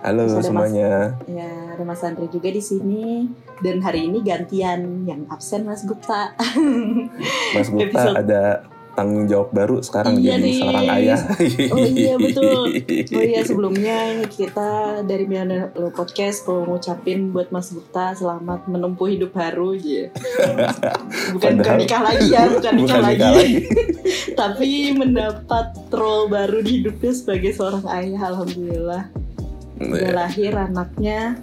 Halo Terus semuanya. Ya, ada Mas Andre juga di sini. Dan hari ini gantian yang absen Mas Gupta. Mas Gupta Episode- ada tanggung jawab baru sekarang Iya jadi nih. seorang ayah. Oh iya betul. Oh iya sebelumnya kita dari Millennial Podcast mau ngucapin buat Mas Gupta selamat menempuh hidup baru ya. Bukan bukan Padahal- nikah lagi ya, bukan nikah Bukan lagi. nikah lagi. Tapi mendapat role baru di hidupnya sebagai seorang ayah alhamdulillah. Udah lahir anaknya.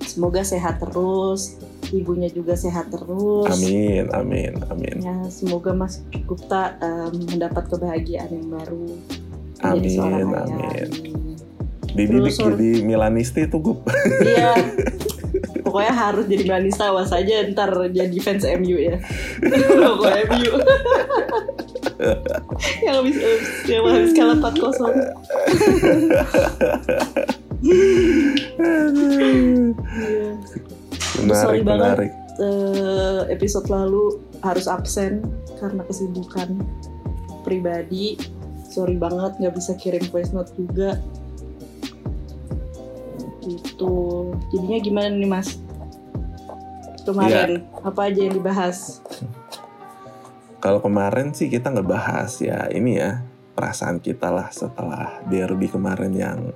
Semoga sehat terus, ibunya juga sehat terus. Amin, amin, amin. Ya, semoga Mas Gupta em, mendapat kebahagiaan yang baru Amin, amin. Amin. Dididik Terus, jadi Milanisti tuh gue. Iya. Pokoknya harus jadi Manisa awas aja ntar jadi fans MU ya. Logo MU. yang habis yang habis kalah 4-0. Menarik, sorry banget. menarik. Eh, episode lalu harus absen karena kesibukan pribadi. Sorry banget nggak bisa kirim voice note juga. Gitu. Jadinya gimana nih Mas? Kemarin apa aja yang dibahas? Kalau kemarin sih kita ngebahas ya ini ya perasaan kita lah setelah derby kemarin yang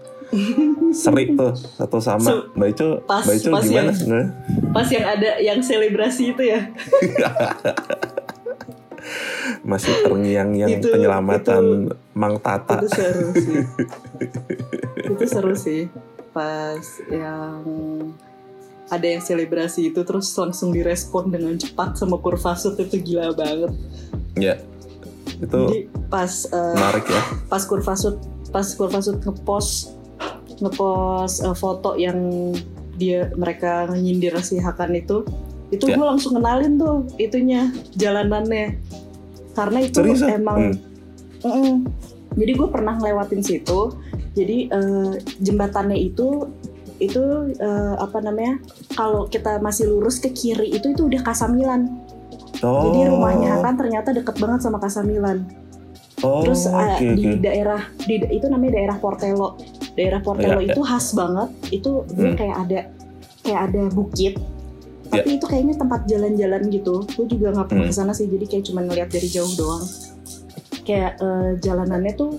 seri tuh satu sama So, Mbak Ico, pas- Mbak Ico pas gimana? yang-? Pas yang ada yang selebrasi itu ya. Masih terngiang-yang Itu- penyelamatan Mang Tata. Itu seru sih. itu seru sih. Pas yang ada yang selebrasi itu terus langsung direspon dengan cepat sama kurva shoot itu gila banget. Ya, itu Jadi pas eh, menarik ya. pas kurva shoot pas kurva shoot ngepost ngepost eh, foto yang dia mereka nyindir si Hakan itu itu Ya. gue langsung kenalin tuh itunya jalanannya karena itu Serius, ah? emang Hmm. Mm-mm. jadi gue pernah ngelewatin situ jadi eh, jembatannya itu itu eh, apa namanya kalau kita masih lurus ke kiri itu itu udah Kasamilan Oh, jadi rumahnya Hakan ternyata deket banget sama Kasamilan oh, Terus uh, di oke. daerah di itu namanya daerah Portelo. Daerah Portelo Iya, itu khas banget. Itu dia Hmm. kayak ada kayak ada bukit. Tapi itu kayaknya tempat jalan-jalan gitu. Gue juga nggak pernah Hmm. ke sana sih. Jadi kayak cuma ngeliat dari jauh doang. Kayak eh, jalanannya tuh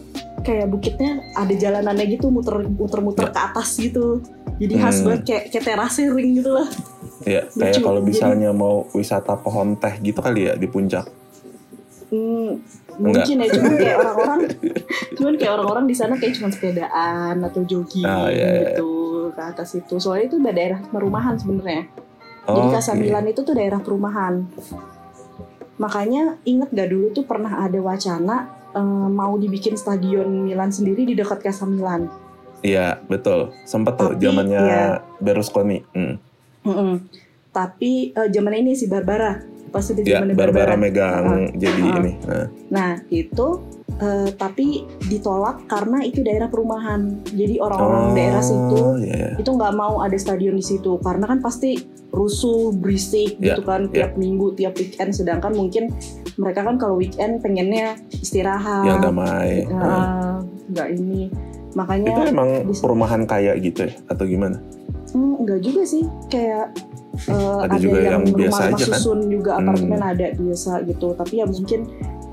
kayak bukitnya ada jalanannya gitu muter muter-muter ke atas gitu. Jadi khas Hmm. banget kayak kayak terasnya ring gitu lah. Ya, kayak kalau Jadi- misalnya mau wisata pohon teh gitu kali ya di puncak. Hmm, mungkin ya cuman kayak orang-orang cuman kayak orang-orang di sana kayak cuma sepedaan atau jogging Ah, iya, iya. gitu ke atas itu soalnya itu udah daerah perumahan sebenarnya jadi Oh, Kasamilan itu tuh daerah perumahan makanya inget gak dulu tuh pernah ada wacana eh, mau dibikin stadion Milan sendiri di dekat Kasamilan Iya, betul. Sempet tuh zamannya ya. Berlusconi. Hmm. Mm-mm. tapi eh, zaman ini si Barbara pas itu Ya, zaman Barbara megang jadi Ah. ini. Nah, Nah itu eh, tapi ditolak karena itu daerah perumahan. Jadi orang-orang daerah situ iya. itu nggak mau ada stadion di situ karena kan pasti rusuh, berisik Ya, gitu kan tiap minggu, tiap weekend. Sedangkan mungkin mereka kan kalau weekend pengennya istirahat, Yang damai. eh, Nah. nggak ini. Itu Makanya emang bisa- perumahan kaya gitu ya? Atau gimana? Hmm, nggak juga sih kayak eh, Ada juga yang biasa rumah-rumah aja kan? susun juga Hmm. apartemen ada biasa gitu. Tapi ya mungkin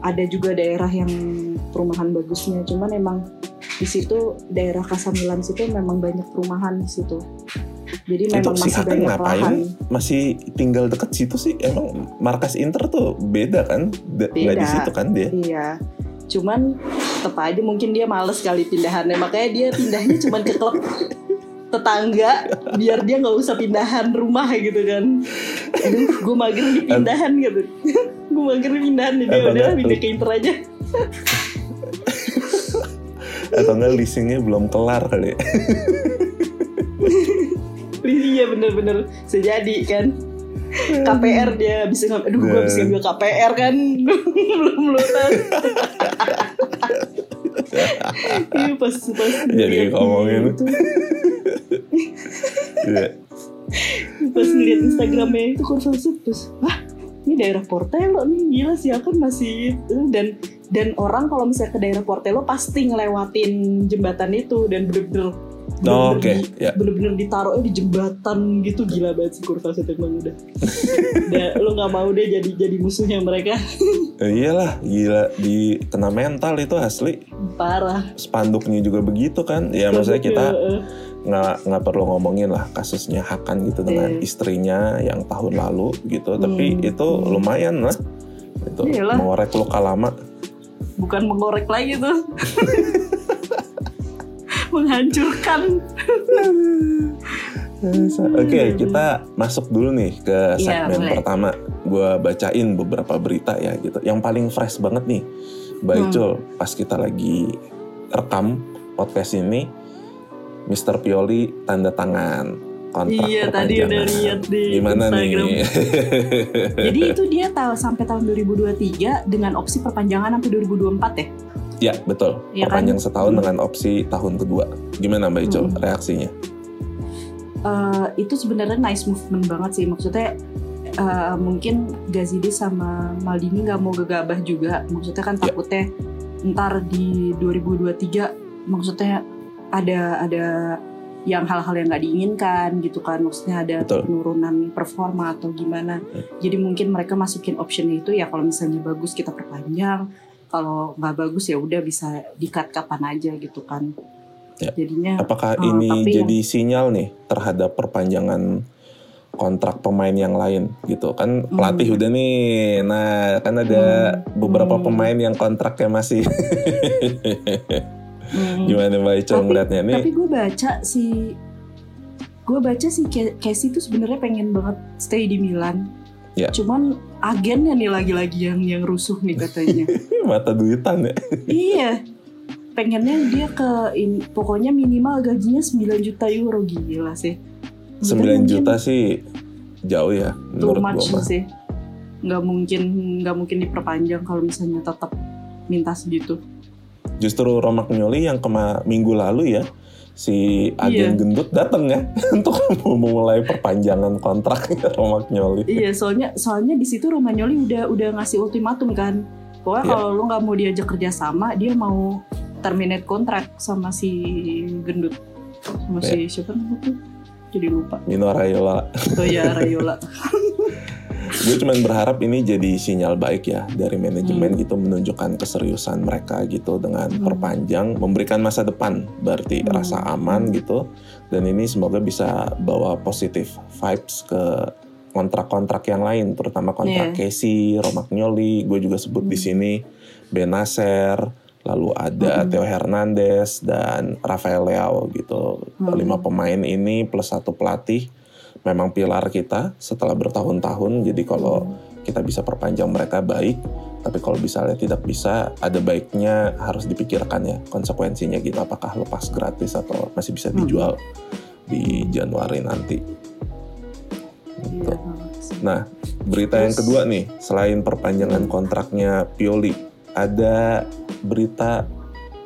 ada juga daerah yang perumahan bagusnya. Cuman emang di situ daerah Kasamilan situ memang banyak perumahan di situ. Jadi memang si masih Hakan banyak ngapain? lahan. Masih tinggal deket situ sih? Emang markas Inter tuh beda kan? Nggak di Beda. situ kan dia? Iya. Cuman tetap aja mungkin dia males kali pindahannya. Makanya dia pindahnya cuman ke klub tetangga biar dia nggak usah pindahan rumah gitu kan. Aduh, gue mager di pindahan gitu. gue mager di pindahan dia udah pindah ke Inter aja. Atau enggak leasingnya belum kelar kali ya? Iya bener-bener sejadi kan. KPR dia bisa aduh gue bisa ngambil KPR kan belum lunas. Iya pas pas Jadi ngomongin. itu, Iya. Pas ngeliat Instagramnya itu kurva terus wah ini daerah Portelo nih? Gila sih kan masih dan dan orang kalau misalnya ke daerah Portello pasti ngelewatin jembatan itu dan bener-bener Oh, oke, di- ya. bener-bener ditaruhnya di jembatan gitu. Gila banget sih kurva emang udah. Udah lo nggak mau deh jadi jadi musuhnya mereka. Eh, iyalah gila di kena mental itu asli. Parah. Spanduknya juga begitu kan? Ya maksudnya kita. Nggak nggak perlu ngomongin lah kasusnya Hakan gitu dengan Iya. istrinya yang tahun lalu gitu tapi Hmm, itu hmm. lumayan lah itu Iyalah. mengorek luka lama bukan mengorek lagi tuh menghancurkan Oke, kita masuk dulu nih ke Hmm. Iya, segmen boleh. pertama. Gue bacain beberapa berita ya gitu. Yang paling fresh banget nih, Mbak Hmm. Pas kita lagi rekam podcast ini, Mr. Pioli tanda tangan kontrak iya tadi udah lihat di Gimana Instagram nih? jadi itu dia tahu sampai tahun 2023 dengan opsi perpanjangan sampai 2024 ya ya betul. Kan? Perpanjang setahun Hmm. dengan opsi tahun kedua. Gimana Mbak Icul Hmm. reaksinya? Eh, itu sebenarnya nice movement banget sih maksudnya eh, mungkin Gazidis sama Maldini nggak mau gegabah juga maksudnya kan Ya. takutnya ntar di 2023 maksudnya ada ada yang hal-hal yang nggak diinginkan gitu kan maksudnya ada Betul. penurunan performa atau gimana Hmm. jadi mungkin mereka masukin optionnya itu ya kalau misalnya bagus kita perpanjang kalau nggak bagus ya udah bisa di-cut kapan aja gitu kan Ya. jadinya Apakah Oh, ini jadi sinyal nih terhadap perpanjangan kontrak pemain yang lain gitu kan pelatih udah nih nah kan ada Hmm. beberapa Hmm. pemain yang kontraknya masih hmm, gimana Mbak Tapi- ngeliatnya? Nih tapi gue baca si gue baca si Casey tuh sebenarnya pengen banget stay di Milan. Ya. cuman agennya nih lagi-lagi yang yang rusuh nih katanya. Mata duitan ya? Iya. Pengennya dia ke in- pokoknya minimal gajinya 9 juta euro gila sih. 9 Mungkin juta sih jauh ya too menurut much gua mah sih. Nggak mungkin nggak mungkin diperpanjang kalau misalnya tetap minta segitu justru Romagnoli yang kema minggu lalu ya si agen Iya. gendut datang ya untuk memulai perpanjangan kontrak Romagnoli Iya, soalnya soalnya di situ Romagnoli udah udah ngasih ultimatum kan. Pokoknya Iya. kalau lu nggak mau diajak kerja sama, dia mau terminate kontrak sama si gendut. Sama Iya. si siapa namanya tuh? Jadi lupa. Mino Raiola Oh ya Rayola. Gue cuman berharap ini jadi sinyal baik ya dari manajemen Hmm. gitu menunjukkan keseriusan mereka gitu dengan Hmm. perpanjang memberikan masa depan berarti Hmm. rasa aman gitu dan ini semoga bisa bawa positif vibes ke kontrak-kontrak yang lain terutama kontrak Iya. Casey, Romagnoli, gue juga sebut di Hmm. sini Benacer, lalu ada Hmm. Theo Hernandez dan Rafael Leao gitu Hmm. lima pemain ini plus satu pelatih memang pilar kita setelah bertahun-tahun. Jadi kalau kita bisa perpanjang mereka baik, tapi kalau misalnya tidak bisa, ada baiknya harus dipikirkan ya konsekuensinya gitu. Apakah lepas gratis atau masih bisa Hmm. dijual di Januari nanti. Gitu. Iya, sih. Nah, berita yang kedua nih, selain perpanjangan kontraknya Pioli, ada berita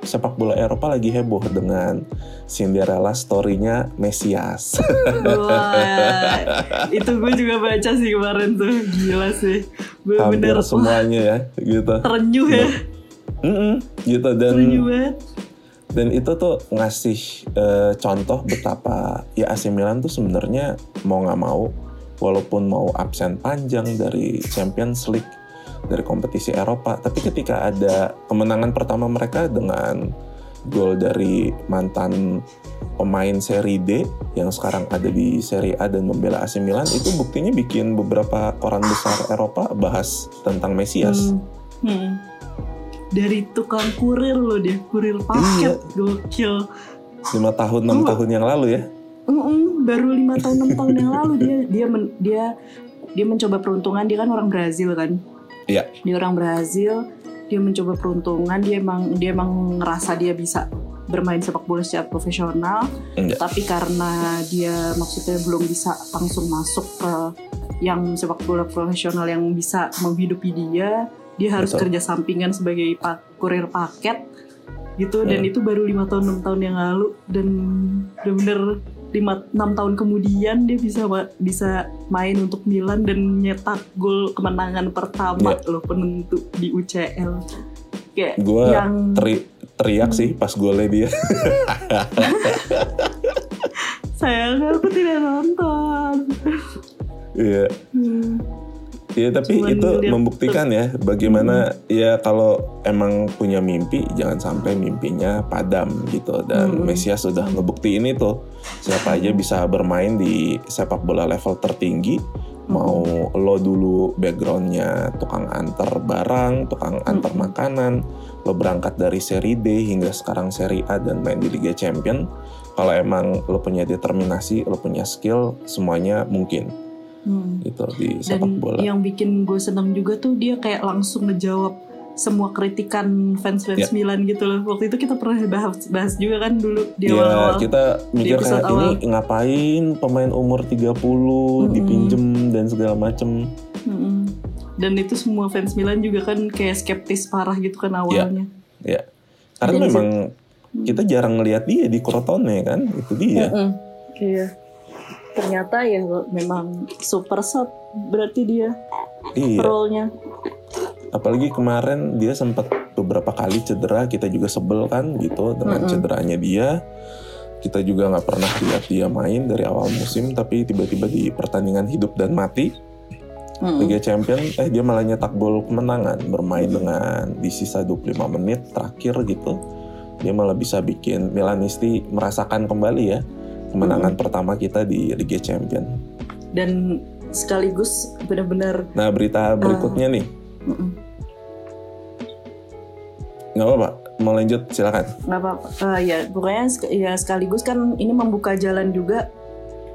sepak bola Eropa lagi heboh dengan Cinderella story-nya Mesias. Wah, itu gue juga baca sih kemarin tuh gila sih. Hampir Bener-bener wah, semuanya ya, gitu. terenyuh ya, Mm-mm, gitu dan dan itu tuh ngasih eh, contoh betapa ya AC Milan tuh sebenarnya mau nggak mau walaupun mau absen panjang dari Champions League dari kompetisi Eropa tapi ketika ada kemenangan pertama mereka dengan gol dari mantan pemain Serie D yang sekarang ada di Serie A dan membela AC Milan itu buktinya bikin beberapa koran besar Eropa bahas tentang Mesias. Hmm. Hmm. Dari tukang kurir loh dia, kurir paket, gokil. lima tahun enam Oh. tahun yang lalu ya Mm-mm, baru lima tahun enam tahun yang lalu dia dia men- dia dia mencoba peruntungan dia kan orang Brazil kan. Iya. Dia orang Brazil, dia mencoba peruntungan, dia emang dia emang ngerasa dia bisa bermain sepak bola secara profesional, Iya. tapi karena dia maksudnya belum bisa langsung masuk ke yang sepak bola profesional yang bisa menghidupi dia, dia harus Betul. kerja sampingan sebagai pa- kurir paket gitu dan Hmm. itu baru lima tahun enam tahun yang lalu dan bener-bener lima enam tahun kemudian dia bisa bisa main untuk Milan dan nyetak gol kemenangan pertama Iya. loh penentu di UCL kayak gue yang teri- teriak sih pas golnya dia sayang aku tidak nonton. Iya Hmm. Iya tapi Cuman itu membuktikan ya bagaimana ya kalau emang punya mimpi jangan sampai mimpinya padam gitu. Dan Mm-mm. Mesias sudah ngebuktiin itu siapa aja bisa bermain di sepak bola level tertinggi. Mau lo dulu backgroundnya tukang antar barang tukang antar Mm-mm. makanan lo berangkat dari seri D hingga sekarang seri A dan main di Liga Champion kalau emang lo punya determinasi lo punya skill semuanya mungkin Hmm. gitu di Dan sepak bola yang bikin gue senang juga tuh dia kayak langsung ngejawab semua kritikan fans-fans Ya. Milan gitu loh. Waktu itu kita pernah bahas, bahas juga kan dulu di Ya awal-awal. kita mikir kayak awal. ini ngapain pemain umur 30 Mm-mm. dipinjem dan segala macem. Mm-mm. Dan itu semua fans Milan juga kan kayak skeptis parah gitu kan awalnya. Ya. Karena Jadi memang kita jarang ngelihat dia di Crotone kan, itu dia. Mm-mm. Iya. Ternyata ya memang super sub berarti dia Iya. role-nya. Apalagi kemarin dia sempat beberapa kali cedera, kita juga sebel kan gitu dengan Mm-mm. cederanya dia. Kita juga nggak pernah lihat dia main dari awal musim, tapi tiba-tiba di pertandingan hidup dan mati. Liga Champion eh dia malah nyetak gol kemenangan bermain dengan di sisa 25 menit terakhir gitu dia malah bisa bikin Milanisti merasakan kembali ya kemenangan pertama kita di Liga Champion. Dan sekaligus benar-benar Nah berita berikutnya nih mm-mm. nggak apa-apa mau lanjut silakan. nggak apa-apa Eh, ya pokoknya sek- ya sekaligus kan ini membuka jalan juga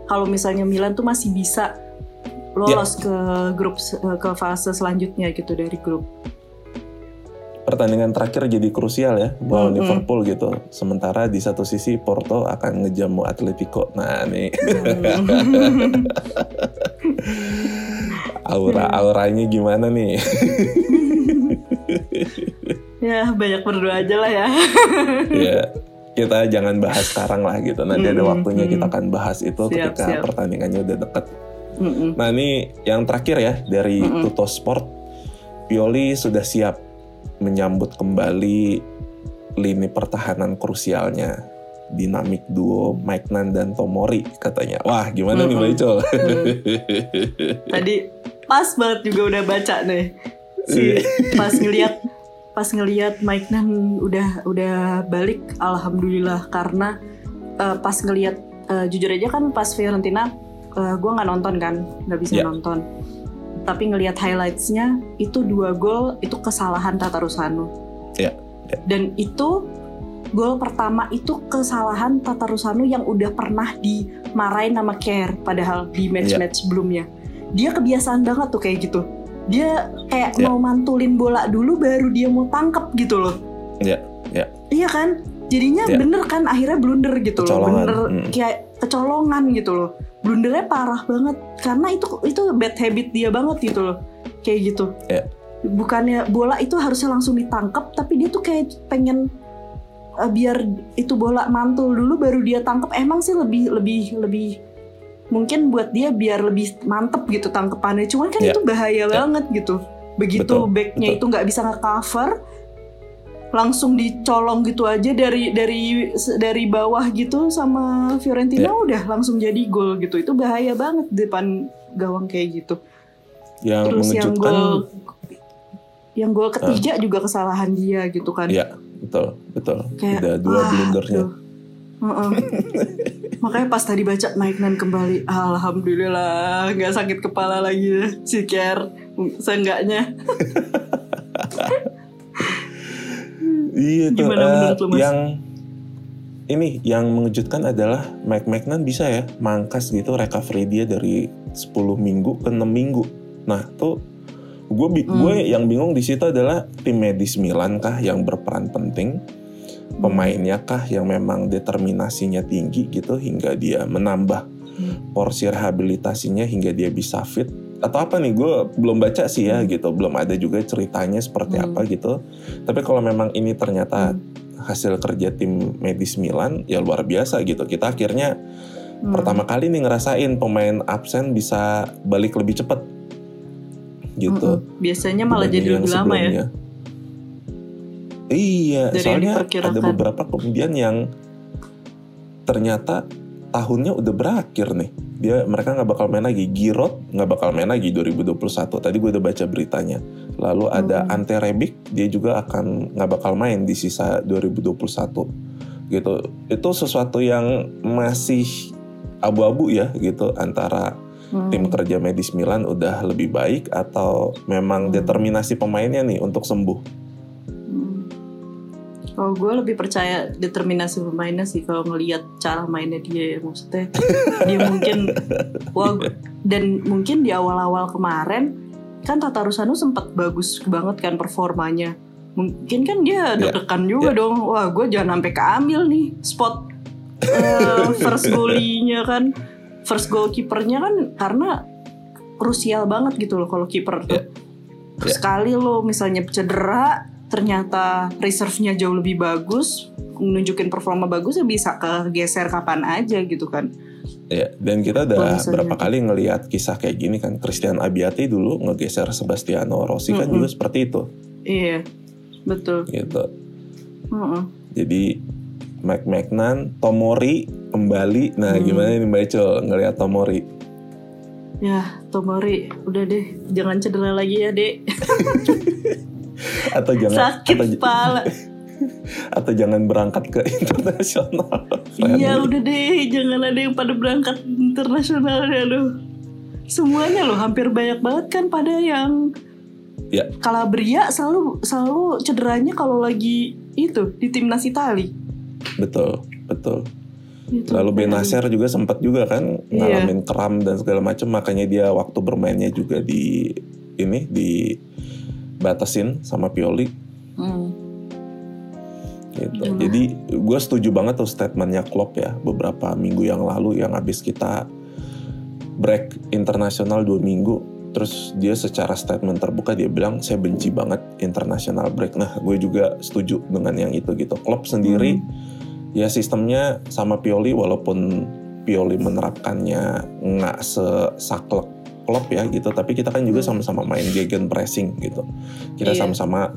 kalau misalnya Milan tuh masih bisa lolos ke grup ke fase selanjutnya gitu dari grup Pertandingan terakhir jadi krusial ya melawan Mm-mm. Liverpool gitu. Sementara di satu sisi Porto akan ngejamu Atletico. Nah nih Hmm. aura-auranya gimana nih? ya banyak berdoa aja lah ya ya kita jangan bahas sekarang lah gitu. Nanti ada Mm-mm, waktunya kita mm. akan bahas itu Siap, ketika siap. pertandingannya udah deket. Mm-mm. Nah ini yang terakhir ya dari Mm-mm. Tuto Sport, Pioli sudah siap menyambut kembali lini pertahanan krusialnya. Dinamik duo Mike Nan dan Tomori katanya. Wah gimana nih Mm-mm. Mbak Icul? tadi pas banget juga udah baca nih si pas ngelihat pas ngelihat Mike Nan udah udah balik alhamdulillah karena eh, pas ngelihat eh, jujur aja kan pas Fiorentina gue nggak nonton kan nggak bisa Ya. nonton tapi ngelihat highlightsnya itu dua gol itu kesalahan Tatarusanu Ya, ya. dan itu gol pertama itu kesalahan Tatarusanu yang udah pernah dimarahin sama Care padahal di match-match sebelumnya dia kebiasaan banget tuh kayak gitu dia kayak Ya. mau mantulin bola dulu baru dia mau tangkep gitu loh Ya, ya. iya kan jadinya Ya. bener kan akhirnya blunder gitu loh Kecolongan, bener hmm. kayak kecolongan gitu loh blundernya parah banget. Karena itu itu bad habit dia banget gitu loh. Kayak gitu. Ya. bukannya bola itu harusnya langsung ditangkap tapi dia tuh kayak pengen eh, biar itu bola mantul. Dulu baru dia tangkap emang sih lebih lebih lebih mungkin buat dia biar lebih mantep gitu tangkepannya. Cuman kan Ya. itu bahaya banget gitu. Begitu Betul, backnya betul. itu nggak bisa nge-cover langsung dicolong gitu aja dari dari dari bawah gitu sama Fiorentina Ya. udah langsung jadi gol gitu itu bahaya banget di depan gawang kayak gitu Yang terus yang gol yang gol ketiga juga kesalahan dia gitu kan ya betul, betul. Kayak, Ada dua wah, blundernya. Heeh. makanya pas tadi baca Mike Nan kembali alhamdulillah nggak sakit kepala lagi si Kier seenggaknya Iya tuh Gimana menurut lu, Mas? yang ini yang mengejutkan adalah Mike McNan bisa ya mangkas gitu recovery dia dari 10 minggu ke 6 minggu. Nah, tuh gue Hmm. gue yang bingung di situ adalah tim medis Milan kah yang berperan penting, pemainnya kah yang memang determinasinya tinggi gitu hingga dia menambah Hmm. porsi rehabilitasinya hingga dia bisa fit atau apa nih gue belum baca sih ya gitu belum ada juga ceritanya seperti Hmm. apa gitu tapi kalau memang ini ternyata Hmm. hasil kerja tim medis Milan ya luar biasa gitu kita akhirnya Hmm. pertama kali nih ngerasain pemain absen bisa balik lebih cepat gitu Mm-mm. biasanya malah jadi lebih lama ya. Iya, Dari soalnya ada beberapa kemudian yang ternyata tahunnya udah berakhir nih. Dia mereka nggak bakal main lagi. Giroud nggak bakal main lagi 2021. Tadi gue udah baca beritanya. Lalu ada Hmm. Ante Rebic, dia juga akan nggak bakal main di sisa 2021. Gitu. Itu sesuatu yang masih abu-abu ya gitu antara Hmm. tim kerja medis Milan udah lebih baik atau memang Hmm. determinasi pemainnya nih untuk sembuh. Kalau gue lebih percaya determinasi pemainnya sih kalau ngelihat cara mainnya dia ya maksudnya. Dia mungkin wah dan mungkin di awal-awal kemarin kan Tata Rusano sempat bagus banget kan performanya. Mungkin kan dia Ya, deg-degan juga dong. Wah gue jangan sampai keambil nih spot eh, first goalinya kan. First goalkeepernya kan karena krusial banget gitu loh kalau kiper tuh. Ya. Ya. sekali lo misalnya cedera ternyata reserve-nya jauh lebih bagus nunjukin performa bagus ya bisa kegeser kapan aja gitu kan Ya, dan kita udah misalnya- berapa kali ngelihat kisah kayak gini kan. Christian Abiati dulu ngegeser Sebastiano Rossi kan Mm-mm. juga seperti itu, iya betul gitu. Mm-mm. Jadi Mike Magnan, Tomori kembali. Nah, Hmm. gimana nih Mbak Ecil ngelihat Tomori? ya Tomori udah deh jangan cedera lagi ya dek Atau jangan sakit atau, kepala atau jangan berangkat ke internasional? iya udah deh jangan ada yang pada berangkat internasional ya lo semuanya loh hampir banyak banget kan pada yang Ya. Calabria selalu selalu cederanya kalau lagi itu di timnas Itali Betul, betul. Gitu. Lalu Benacer juga sempat juga kan Iya. ngalamin kram dan segala macam makanya dia waktu bermainnya juga di ini dibatasin sama Pioli Hmm. gitu. Itulah. Jadi gue setuju banget tuh statementnya Klopp ya beberapa minggu yang lalu yang habis kita break internasional dua minggu terus dia secara statement terbuka dia bilang saya benci banget international break. Nah gue juga setuju dengan yang itu gitu. Klopp sendiri ya sistemnya sama Pioli walaupun Pioli menerapkannya nggak sesaklek Klopp ya gitu tapi kita kan juga Hmm. sama-sama main gegen pressing gitu kita Iya. sama-sama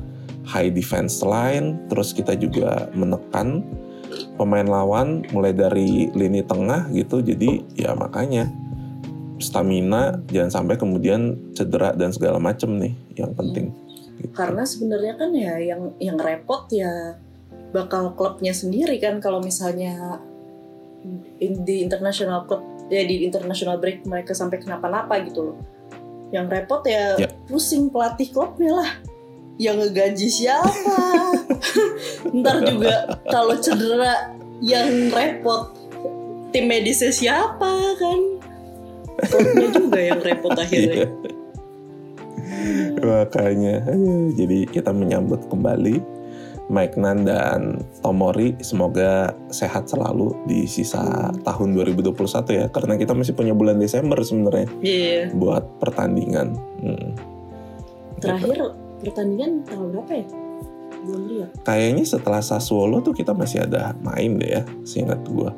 high defense line terus kita juga menekan pemain lawan mulai dari lini tengah gitu jadi ya makanya stamina jangan sampai kemudian cedera dan segala macem nih yang penting gitu. Karena sebenarnya kan ya yang yang repot ya bakal klubnya sendiri kan kalau misalnya in- di international club ya di international break mereka sampai kenapa-napa gitu loh. Yang repot ya, Ya. pusing pelatih klubnya lah. Yang ngegaji siapa? Ntar juga kalau cedera yang repot tim medisnya siapa kan? Klubnya juga yang repot akhirnya. Iya. Makanya, aduh, jadi kita menyambut kembali Mike Nan dan Tomori. Semoga sehat selalu di sisa tahun 2021 ya. Karena kita masih punya bulan Desember sebenarnya Iya. buat pertandingan. Hmm. Terakhir pertandingan tanggal berapa ya? Belum lihat. Kayaknya setelah Sassuolo tuh kita masih ada main deh ya, seingat gua.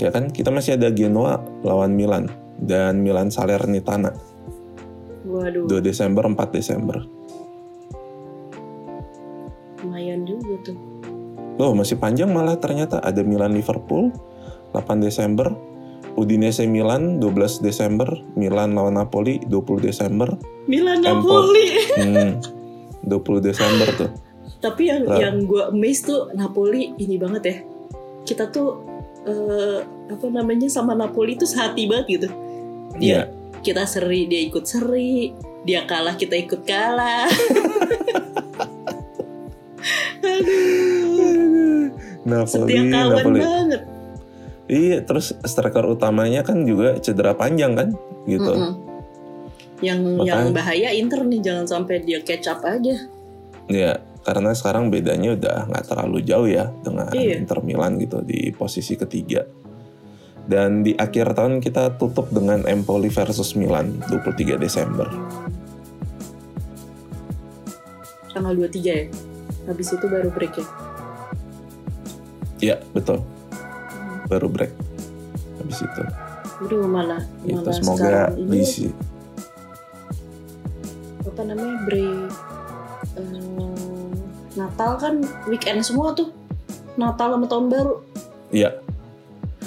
Ya kan, kita masih ada Genoa lawan Milan dan Milan Salernitana Waduh, 2 Desember 4 Desember. lumayan juga tuh. Loh, masih panjang malah ternyata ada Milan Liverpool 8 Desember, Udinese Milan 12 Desember, Milan lawan Napoli 20 Desember. Milan. Napoli. Hmm, 20 Desember tuh. Tapi yang yang gue amazed tuh Napoli ini banget ya. Kita tuh eh, apa namanya sama Napoli tuh sehati banget gitu. Iya. Dia kita seri, dia ikut seri. Dia kalah, kita ikut kalah. Aduh, Napoli, setia kawan Napoli. banget. Iya, terus striker utamanya kan juga cedera panjang kan, gitu. Mm-mm. Yang Makanya- yang bahaya Inter nih jangan sampai dia catch up aja. Ya, karena sekarang bedanya udah nggak terlalu jauh ya dengan Iya. Inter Milan gitu di posisi ketiga. Dan di akhir tahun kita tutup dengan Empoli versus Milan 23 Desember. Tanggal 23 ya. Habis itu baru break ya. Iya, betul. Baru break. Habis itu. Aduh mana? Gitu. mana Semoga diisi. apa namanya break eh, Natal kan weekend semua tuh. Natal sama tahun baru. Iya.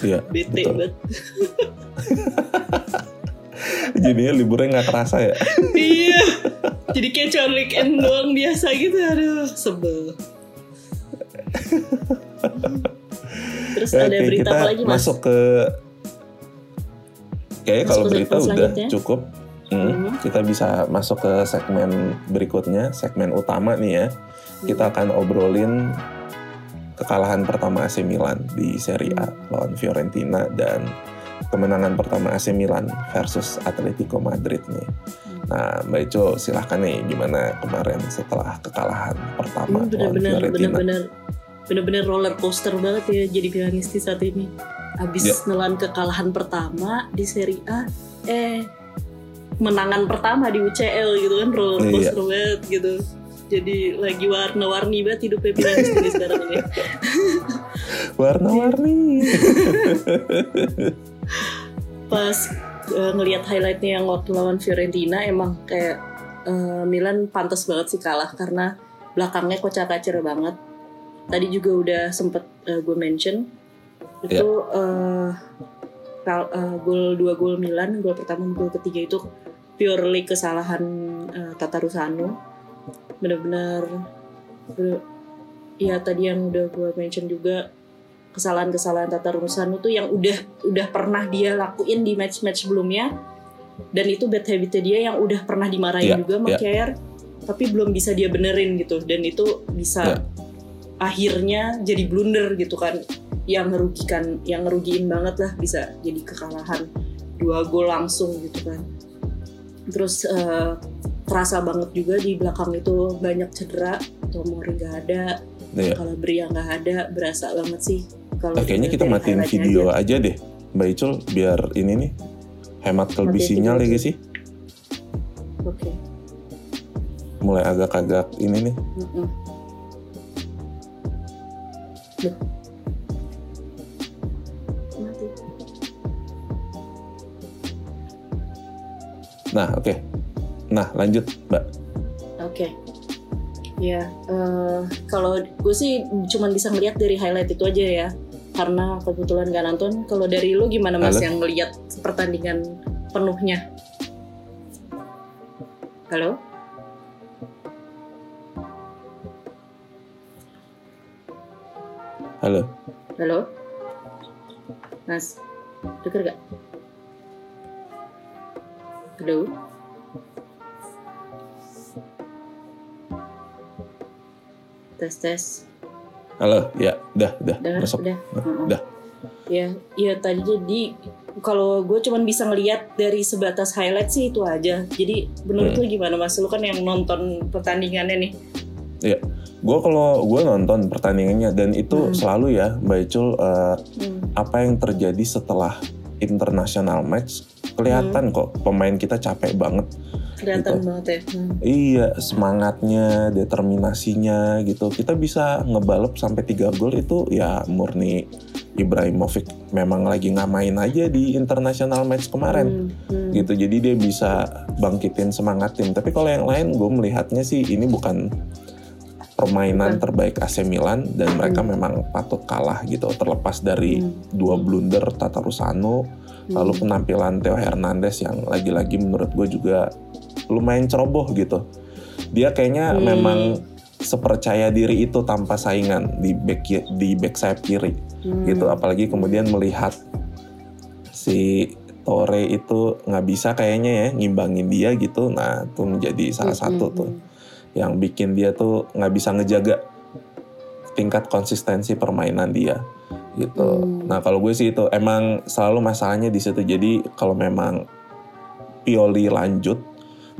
Iya. Bete banget. Jadinya liburnya nggak kerasa ya. iya. Jadi kayak cuma weekend doang biasa gitu. Aduh, sebel. Terus ada Oke, berita kita apa lagi mas? masuk ke Kayaknya Masuk kalau berita udah cukup. Hmm, Mhm. Kita bisa masuk ke segmen berikutnya, segmen utama nih ya. Kita akan obrolin kekalahan pertama AC Milan di Serie A lawan Fiorentina dan kemenangan pertama AC Milan versus Atletico Madrid nih. Nah, Mbak Ico silahkan nih gimana kemarin setelah kekalahan pertama Ini lawan Fiorentina. bener-bener bener-bener roller coaster banget ya jadi pianisti saat ini. Abis Ya. nelan kekalahan pertama di Serie A, eh menangan pertama di UCL gitu kan roller Iya. coaster banget gitu. Jadi lagi warna-warni banget hidupnya pianisti nih sekarang ini. Warna-warni. Pas eh, ngelihat highlightnya yang waktu lawan Fiorentina emang kayak eh, Milan pantas banget sih kalah karena belakangnya kocak-kacir banget. Tadi juga udah sempet eh, gue mention itu eh, kal- eh, gol dua gol Milan, gol pertama gol ketiga itu purely kesalahan eh, Tatarusanu. Bener-bener bener- ya tadi yang udah gue mention juga kesalahan-kesalahan Tatarusanu tuh yang udah udah pernah dia lakuin di match-match sebelumnya dan itu bad habitnya dia yang udah pernah dimarahin Iya, juga sama iya. Kjaer, tapi belum bisa dia benerin gitu dan itu bisa Iya. akhirnya jadi blunder gitu kan yang ngerugikan yang ngerugiin banget lah bisa jadi kekalahan dua gol langsung gitu kan terus eh, terasa banget juga di belakang itu banyak cedera Tomori gak ada Iya. Calabria nggak ada berasa banget sih kalau kayaknya kita matiin video aja. aja. deh, Mbak Icul, biar ini nih hemat lebih sinyal ya aja. sih. oke Mulai agak-agak ini nih. Loh. Mati. Nah, oke. Nah, lanjut, Mbak. Oke. Ya, eh, kalau gue sih cuman bisa ngeliat dari highlight itu aja ya. Karena kebetulan gak nonton. Kalau dari lu gimana mas Halo? yang ngeliat pertandingan penuhnya? Halo? Halo. Halo? Mas, denger gak? Halo? Tes tes. Halo. Ya, udah, udah Udah, masuk. udah. Mm-mm. Udah. Ya, ya tadi jadi kalau gue cuman bisa ngeliat dari sebatas highlight sih itu aja. Jadi menurut Hmm. lu gimana mas? Lu kan yang nonton pertandingannya nih. Gue kalau gue nonton pertandingannya dan itu Hmm. selalu ya, Mbak Icul, eh, Hmm. apa yang terjadi setelah international match kelihatan Hmm. kok pemain kita capek banget. Kelihatan Gitu. banget ya. Hmm. Iya, semangatnya, determinasinya gitu. Kita bisa ngebalap sampai 3 gol itu ya murni Ibrahimovic memang lagi ngamain aja di international match kemarin. Hmm. Hmm. gitu jadi dia bisa bangkitin semangat tim tapi kalau yang lain gue melihatnya sih ini bukan permainan Bukan. terbaik AC Milan dan mereka Hmm. memang patut kalah gitu terlepas dari Hmm. dua blunder Tatarusanu Hmm. lalu penampilan Theo Hernandez yang lagi-lagi menurut gue juga lumayan ceroboh gitu dia kayaknya Hmm. memang sepercaya diri itu tanpa saingan di back di back sayap kiri Hmm. gitu apalagi kemudian melihat si Tore itu nggak bisa kayaknya ya ngimbangin dia gitu nah itu menjadi salah Hmm, satu hmm, tuh hmm. yang bikin dia tuh nggak bisa ngejaga tingkat konsistensi permainan dia gitu Hmm. nah kalau gue sih itu emang selalu masalahnya di situ jadi kalau memang Pioli lanjut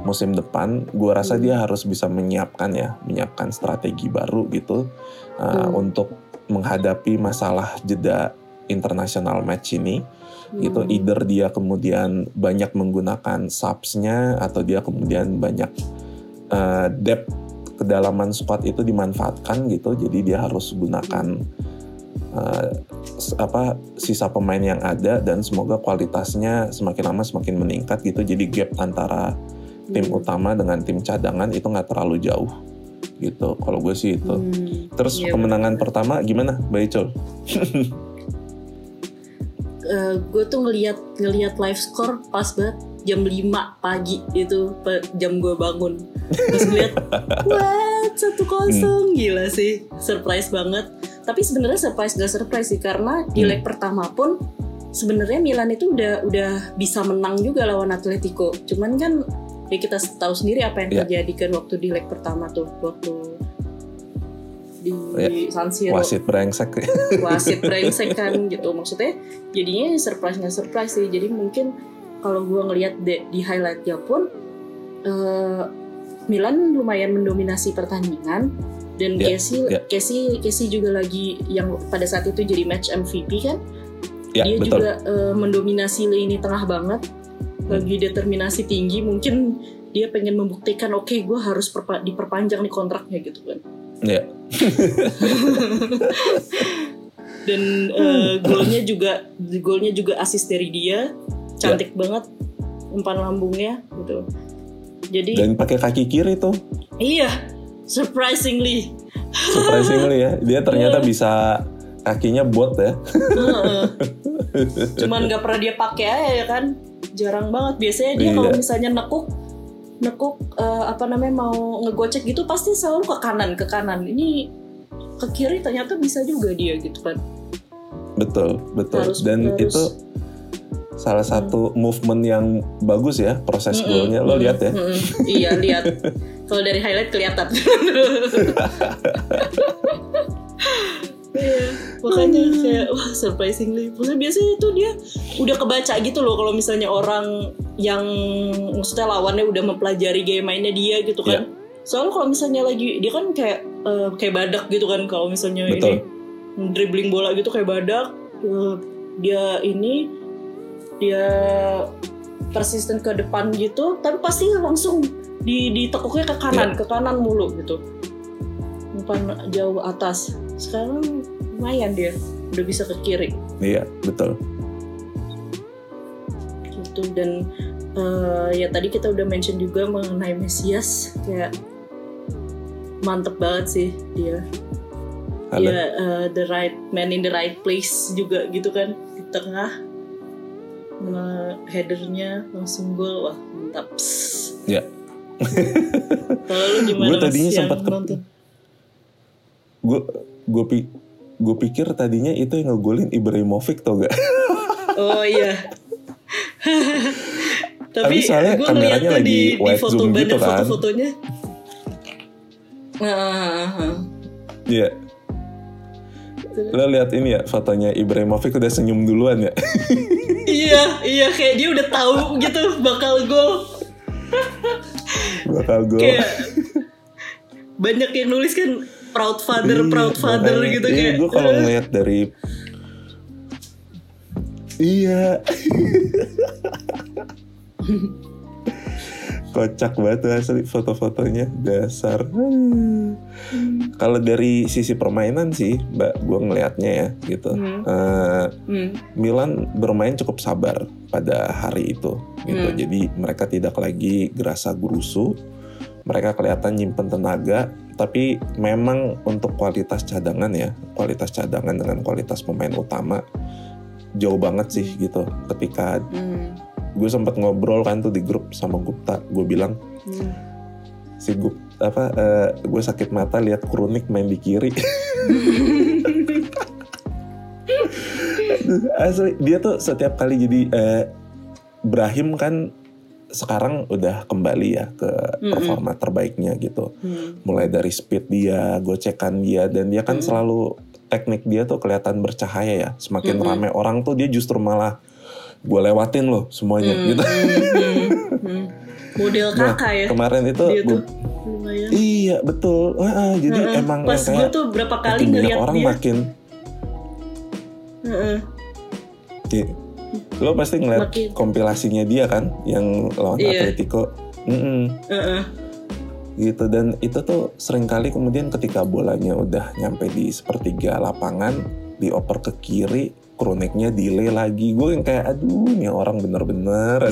musim depan gue rasa Hmm. dia harus bisa menyiapkan ya menyiapkan strategi baru gitu uh, Hmm. untuk menghadapi masalah jeda international match ini gitu Hmm. either dia kemudian banyak menggunakan subsnya atau dia kemudian banyak uh, depth kedalaman squad itu dimanfaatkan gitu jadi dia harus gunakan uh, apa sisa pemain yang ada dan semoga kualitasnya semakin lama semakin meningkat gitu jadi gap antara tim Hmm. utama dengan tim cadangan itu nggak terlalu jauh gitu. Kalau gue sih itu. Hmm, terus iya, kemenangan pertama gimana Mbak Icul? gue tuh ngelihat ngelihat live score pas banget jam 5 pagi itu jam gue bangun. Terus ngeliat what? satu kosong. Gila sih surprise banget. Tapi sebenarnya surprise gak surprise sih karena di Hmm. leg pertama pun sebenarnya Milan itu udah udah bisa menang juga lawan Atletico. Cuman kan ya kita tahu sendiri apa yang Ya. terjadi kan waktu di leg pertama tuh waktu di Ya. San Siro Wasit brengsek. wasit brengsek kan gitu maksudnya jadinya surprise nggak surprise sih jadi mungkin kalau gue ngelihat de- di highlightnya pun eh, Milan lumayan mendominasi pertandingan dan Ya, Casey ya. Casey Casey juga lagi yang pada saat itu jadi match MVP kan ya dia betul. juga eh, mendominasi lini tengah banget lagi determinasi tinggi mungkin dia pengen membuktikan oke gue harus perpa- diperpanjang nih kontraknya gitu kan Ya. dan eh, golnya juga golnya juga asis dari dia cantik banget umpan lambungnya gitu jadi Dan pakai kaki kiri tuh. iya surprisingly Surprisingly ya. Dia ternyata bisa kakinya bot ya. Cuman nggak pernah dia pakai aja ya kan jarang banget biasanya dia Iya. kalau misalnya nekuk nekuk eh, apa namanya mau ngegocek gitu pasti selalu ke kanan ke kanan ini ke kiri ternyata bisa juga dia gitu kan Betul, betul. Harus- Dan harus. itu salah satu movement yang bagus ya proses Mm-mm, golnya. Lo mm-mm, lihat ya. mm-mm. iya lihat kalau dari highlight kelihatan Iya, makanya kayak wah surprisingly. Maksudnya biasanya itu dia udah kebaca gitu loh kalau misalnya orang yang maksudnya lawannya udah mempelajari gaya mainnya dia gitu kan. Soalnya kalau misalnya lagi dia kan kayak eh, kayak badak gitu kan kalau misalnya Betul. ini dribbling bola gitu kayak badak eh, dia ini dia persisten ke depan gitu tapi pasti langsung di ditekuknya ke kanan ke kanan mulu gitu umpan jauh atas sekarang lumayan dia udah bisa ke kiri Iya, betul. gitu dan eh, ya tadi kita udah mention juga mengenai Mesias kayak mantep banget sih dia Halo. dia eh, the right man in the right place juga gitu kan di tengah Nah, headernya langsung gol wah mantap Ya. kalau lu gimana Gue tadinya sempat ke- nonton Gue gue pi gue pikir tadinya itu yang ngegolin Ibrahimovic tau gak? oh iya tapi soalnya gue kameranya lagi di, di foto zoom gitu kan. foto-fotonya nah, Iya. Lo lihat ini ya fotonya Ibrahimovic udah senyum duluan ya. iya iya kayak dia udah tahu gitu bakal gol Bakal gol. kayak banyak yang nulis kan proud father proud father makanya. gitu Iya, kayak gue kalau eh, ngeliat dari Iya. Kocak banget tuh asli foto-fotonya dasar. Hmm. Kalau dari sisi permainan sih, Mbak, gue ngelihatnya ya gitu. Hmm. Eh, hmm, Milan bermain cukup sabar pada hari itu gitu. Hmm. Jadi mereka tidak lagi gerasa gerusu. Mereka kelihatan nyimpen tenaga, tapi memang untuk kualitas cadangan ya, kualitas cadangan dengan kualitas pemain utama jauh banget sih gitu. Ketika hmm, gue sempat ngobrol kan tuh di grup sama Gupta, gue bilang hmm. si Gup apa eh, gue sakit mata lihat Krunik main di kiri. Asli dia tuh setiap kali jadi eh, Brahim kan sekarang udah kembali ya ke performa terbaiknya gitu. Hmm. Mulai dari speed dia, gocekan dia dan dia kan Mm. selalu teknik dia tuh kelihatan bercahaya ya. Semakin Mm-mm. rame orang tuh dia justru malah gue lewatin loh semuanya Hmm, gitu. hmm, hmm, hmm. model Nah, kakak ya Kemarin itu gua- lumayan Iya betul. Wah, ah, jadi Heeh. emang pas gue kayak tuh berapa kali ngeliat orang dia makin Heeh. Iya. Lo pasti ngeliat Makin- kompilasinya dia kan yang lawan Iya. Atletico. Mm-mm, Heeh. gitu dan itu tuh sering kali kemudian ketika bolanya udah nyampe di sepertiga lapangan dioper ke kiri kroniknya delay lagi gue yang kayak aduh nih orang bener-bener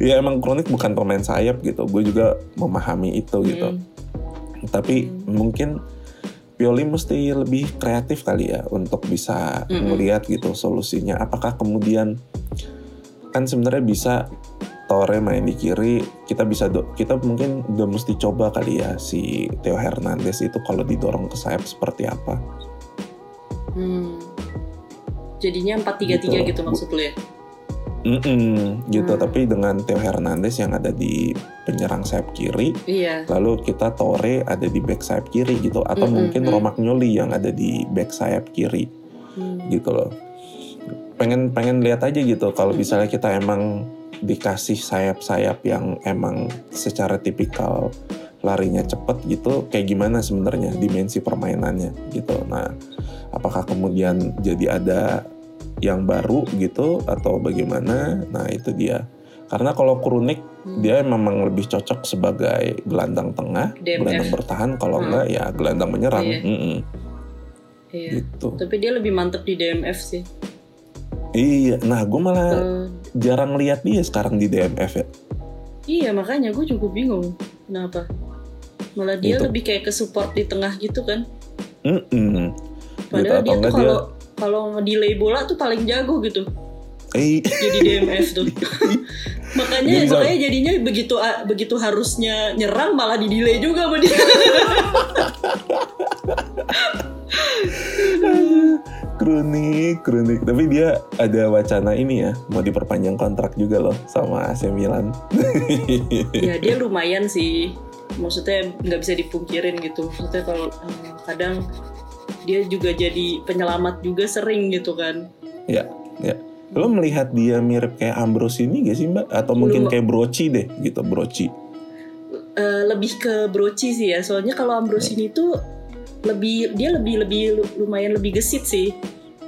ya emang kronik bukan pemain sayap gitu gue juga memahami itu gitu Hmm. tapi Hmm. mungkin Pioli mesti lebih kreatif kali ya untuk bisa Mm-mm. melihat gitu solusinya apakah kemudian kan sebenarnya bisa Torre main di kiri kita bisa do- kita mungkin udah mesti coba kali ya si Theo Hernandez itu kalau didorong ke sayap seperti apa Hmm. Jadinya 4-3-3 Gitu. gitu, maksud lu ya? Mm-mm, gitu Hmm. tapi dengan Theo Hernandez yang ada di penyerang sayap kiri Iya. lalu kita Torre ada di back sayap kiri gitu atau Mm-mm, mungkin mm. Romagnoli yang ada di back sayap kiri Hmm. gitu loh pengen pengen lihat aja gitu kalau misalnya kita emang dikasih sayap-sayap yang emang secara tipikal larinya cepet gitu kayak gimana sebenarnya dimensi permainannya gitu nah apakah kemudian jadi ada yang baru gitu atau bagaimana nah itu dia karena kalau Krunik Hmm. dia memang lebih cocok sebagai gelandang tengah DMF. gelandang bertahan kalau Hmm. enggak ya gelandang menyerang Iya. Mm-mm, Iya. gitu Tapi dia lebih mantep di DMF sih. Iya, nah gue malah Eh, jarang lihat dia sekarang di DMF ya. iya makanya gue juga bingung kenapa. Malah dia Gitu. lebih kayak ke support di tengah gitu kan. Mm-mm. Padahal Gitu, dia tuh kalau kalau delay bola tuh paling jago gitu. Eh, Jadi DMF tuh. makanya makanya jadinya begitu begitu harusnya nyerang malah di delay juga sama dia. kronik, kronik. Tapi dia ada wacana ini ya, mau diperpanjang kontrak juga loh sama AC Milan. ya dia lumayan sih maksudnya nggak bisa dipungkirin gitu maksudnya kalau eh, kadang dia juga jadi penyelamat juga sering gitu kan ya, ya. Lo melihat dia mirip kayak Ambrose ini gak sih mbak? Atau mungkin Belum. kayak Broci deh gitu, Broci. Eh, lebih ke Broci sih ya soalnya kalau Ambrosini tuh lebih dia lebih lebih lu- lumayan lebih gesit sih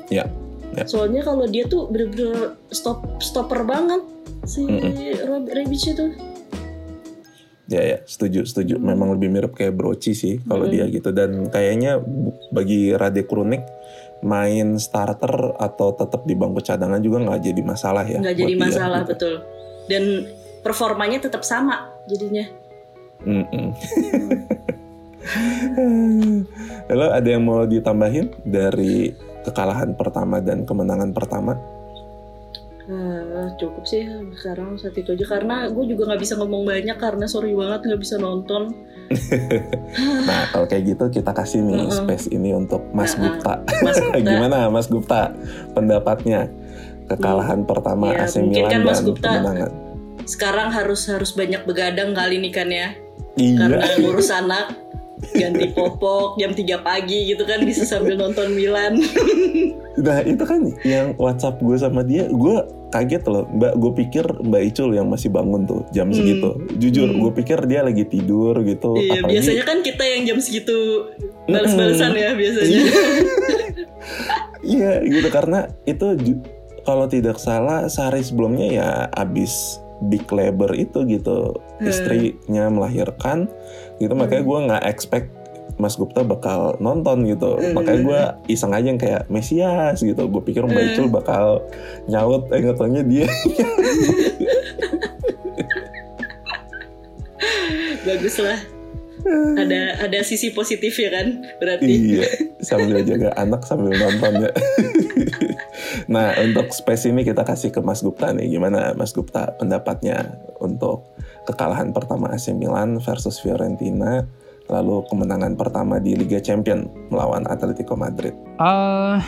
Ya, ya. soalnya kalau dia tuh bener-bener stop stopper banget si. Rob Rebic itu Ya ya, setuju setuju. Memang lebih mirip kayak Broci sih kalau Mm. dia gitu. Dan kayaknya bagi Rade Krunik main starter atau tetap di bangku cadangan juga nggak jadi masalah ya. nggak jadi dia, masalah gitu. betul dan performanya tetap sama jadinya Mm-mm. Lalu ada yang mau ditambahin dari kekalahan pertama dan kemenangan pertama? Eh, cukup sih sekarang saat itu aja karena gue juga nggak bisa ngomong banyak karena sorry banget nggak bisa nonton Nah kalau kayak gitu kita kasih nih Mm-mm. space ini untuk Mas Mm-mm. Gupta. Mas Gupta. Gimana Mas Gupta pendapatnya kekalahan pertama Ya, AC Milan kan Mas dan Gupta kemenangan? sekarang harus harus banyak begadang kali ini kan ya Iya. karena ngurus anak ganti popok jam 3 pagi gitu kan bisa sambil nonton Milan Nah itu kan yang WhatsApp gue sama dia, gue kaget loh. Mbak, gue pikir Mbak Icul yang masih bangun tuh jam Hmm. segitu. Jujur, Hmm. gue pikir dia lagi tidur gitu. iya apalagi- biasanya kan kita yang jam segitu balas-balasan ya biasanya Iya. Iya gitu karena itu kalau tidak salah sehari sebelumnya ya abis big labor itu gitu Hmm. istrinya melahirkan gitu makanya gue nggak expect Mas Gupta bakal nonton gitu. Hmm. makanya gue iseng aja yang kayak Mesias gitu. Gue pikir Mbak Hmm. Icul bakal nyaut eh nggak taunya dia. Bagus lah ada ada sisi positif ya kan berarti. Iya sambil jaga anak sambil nonton ya. Nah untuk space ini kita kasih ke Mas Gupta nih. Gimana Mas Gupta pendapatnya untuk kekalahan pertama AC Milan versus Fiorentina lalu kemenangan pertama di Liga Champion melawan Atletico Madrid eh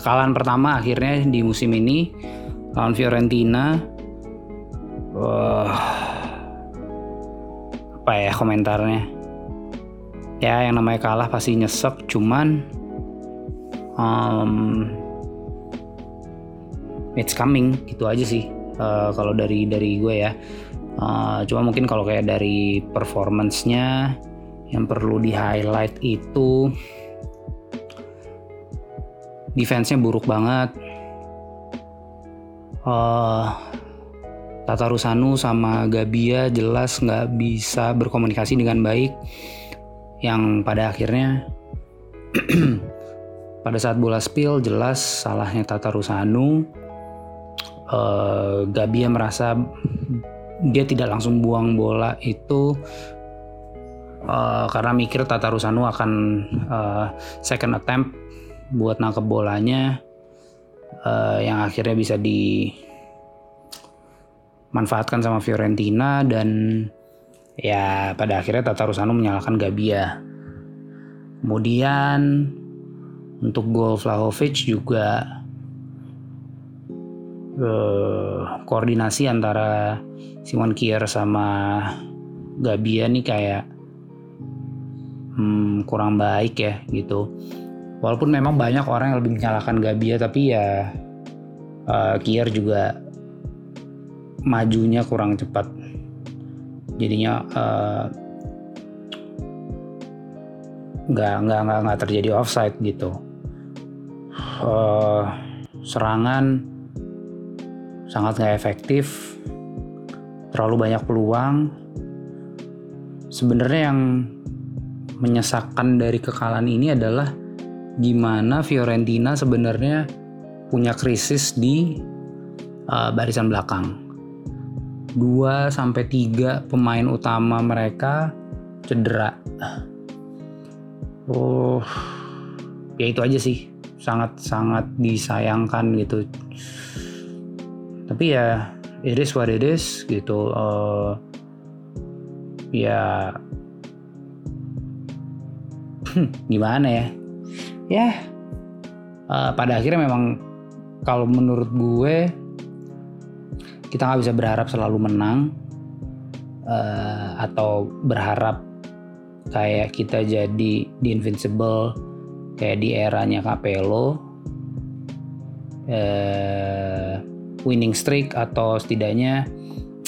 kekalahan pertama akhirnya di musim ini lawan Fiorentina. Wah, apa ya komentarnya? Ya yang namanya kalah pasti nyesek, cuman um, it's coming itu aja sih. Eh, kalau dari dari gue ya. Eh, cuma mungkin kalau kayak dari performance-nya yang perlu di highlight itu defense-nya buruk banget. Eh Tata Rusanu sama Gabia jelas nggak bisa berkomunikasi dengan baik. yang pada akhirnya pada saat bola spill jelas salahnya Tata Rusanu uh, Gabia merasa dia tidak langsung buang bola itu uh, karena mikir Tata Rusanu akan uh, second attempt buat nangkep bolanya uh, yang akhirnya bisa dimanfaatkan sama Fiorentina dan ya pada akhirnya Tata Rusano menyalahkan Gabia. Kemudian untuk gol Vlahovic juga eh, koordinasi antara Simon Kier sama Gabia nih kayak hmm, kurang baik ya gitu. Walaupun memang banyak orang yang lebih menyalahkan Gabia tapi ya uh, Kier juga majunya kurang cepat jadinya uh, nggak nggak nggak nggak terjadi offside gitu uh, serangan sangat nggak efektif terlalu banyak peluang sebenarnya yang menyesakan dari kekalahan ini adalah gimana Fiorentina sebenarnya punya krisis di uh, barisan belakang 2 sampai 3 pemain utama mereka cedera. Oh, ya itu aja sih. Sangat-sangat disayangkan gitu. Tapi ya it is what it is gitu. Uh, ya gimana ya? Ya uh, pada akhirnya memang kalau menurut gue kita nggak bisa berharap selalu menang uh, atau berharap kayak kita jadi di invincible kayak di eranya Capello uh, winning streak atau setidaknya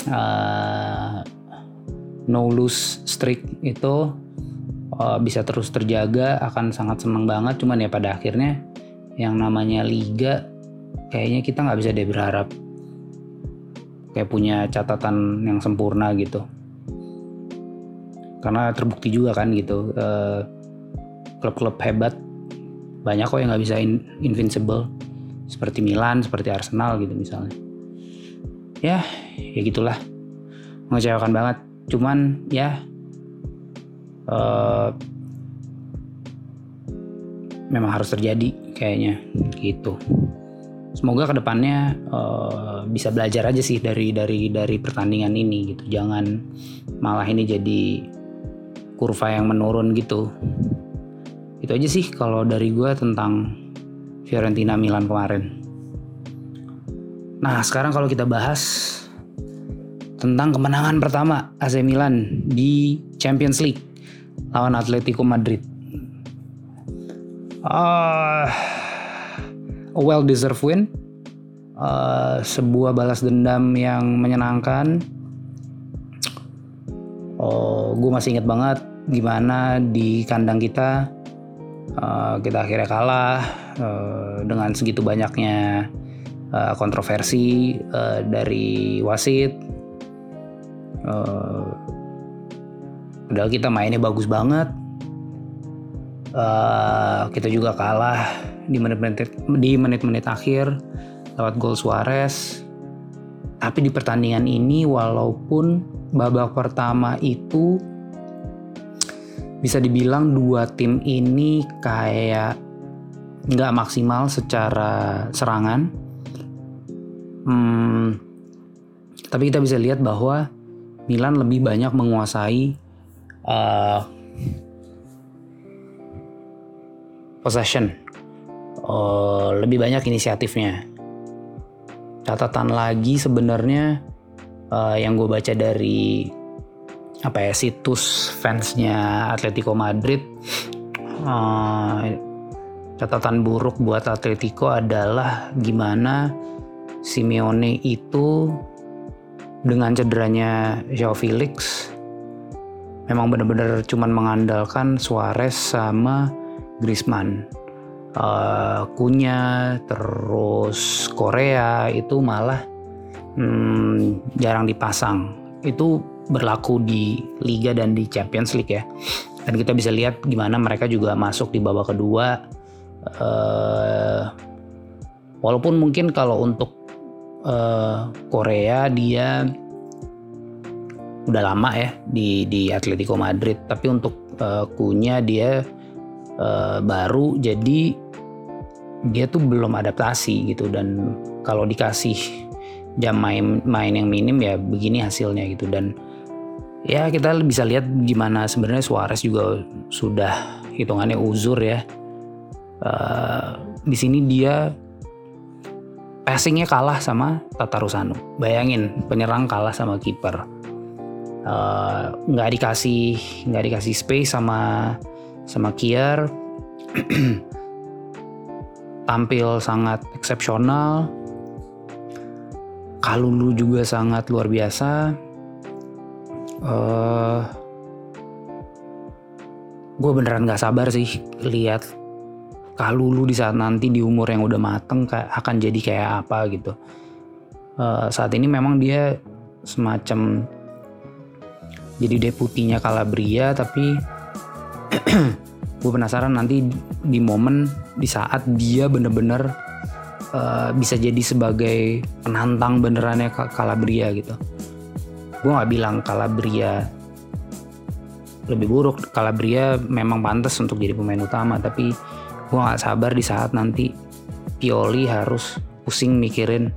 uh, no lose streak itu uh, bisa terus terjaga akan sangat senang banget. Cuman ya pada akhirnya yang namanya liga kayaknya kita nggak bisa deh berharap kayak punya catatan yang sempurna gitu. Karena terbukti juga kan gitu eh, klub-klub hebat banyak kok yang nggak bisa in, invincible seperti Milan seperti Arsenal gitu misalnya. Ya ya gitulah. Mengecewakan banget. Cuman ya uh, memang harus terjadi kayaknya. Gitu. Semoga ke depannya uh, bisa belajar aja sih dari dari dari pertandingan ini gitu. Jangan malah ini jadi kurva yang menurun gitu. Itu aja sih kalau dari gue tentang Fiorentina Milan kemarin. Nah sekarang kalau kita bahas tentang kemenangan pertama AC Milan di Champions League lawan Atletico Madrid. Uh, a well deserved win. Uh, sebuah balas dendam yang menyenangkan. Oh gue masih inget banget gimana di kandang kita uh, kita akhirnya kalah uh, dengan segitu banyaknya uh, kontroversi uh, dari wasit uh, padahal kita mainnya bagus banget uh, kita juga kalah di menit-menit di menit-menit akhir lewat gol Suarez. Tapi di pertandingan ini walaupun babak pertama itu bisa dibilang dua tim ini kayak nggak maksimal secara serangan. Hmm, tapi kita bisa lihat bahwa Milan lebih banyak menguasai uh, possession uh, lebih banyak inisiatifnya. Catatan lagi sebenarnya uh, yang gue baca dari apa ya situs fansnya Atletico Madrid. Uh, catatan buruk buat Atletico adalah gimana Simeone itu dengan cederanya Joao Felix memang benar-benar cuman mengandalkan Suarez sama Griezmann. Uh, Kunya terus Korea itu malah hmm, jarang dipasang. Itu berlaku di Liga dan di Champions League ya. Dan kita bisa lihat gimana mereka juga masuk di babak kedua uh, walaupun mungkin kalau untuk uh, Korea dia udah lama ya di di Atletico Madrid. Tapi untuk uh, Kunya dia uh, baru jadi dia tuh belum adaptasi gitu. Dan kalau dikasih jam main main yang minim ya begini hasilnya gitu. Dan ya kita bisa lihat gimana sebenarnya Suarez juga sudah hitungannya uzur ya. Uh, di sini dia passingnya kalah sama Tatarusanu bayangin penyerang kalah sama kiper. Uh, nggak dikasih nggak dikasih space sama sama Kier. Tampil sangat eksepsional. Kalulu juga sangat luar biasa. Uh, gue beneran gak sabar sih lihat Kalulu di saat nanti di umur yang udah mateng akan jadi kayak apa gitu. Uh, saat ini memang dia semacam jadi deputinya Calabria tapi gue penasaran nanti di momen di saat dia bener-bener uh, bisa jadi sebagai penantang benerannya Calabria gitu. Gue nggak bilang Calabria lebih buruk. Calabria memang pantas untuk jadi pemain utama, tapi gue nggak sabar di saat nanti Pioli harus pusing mikirin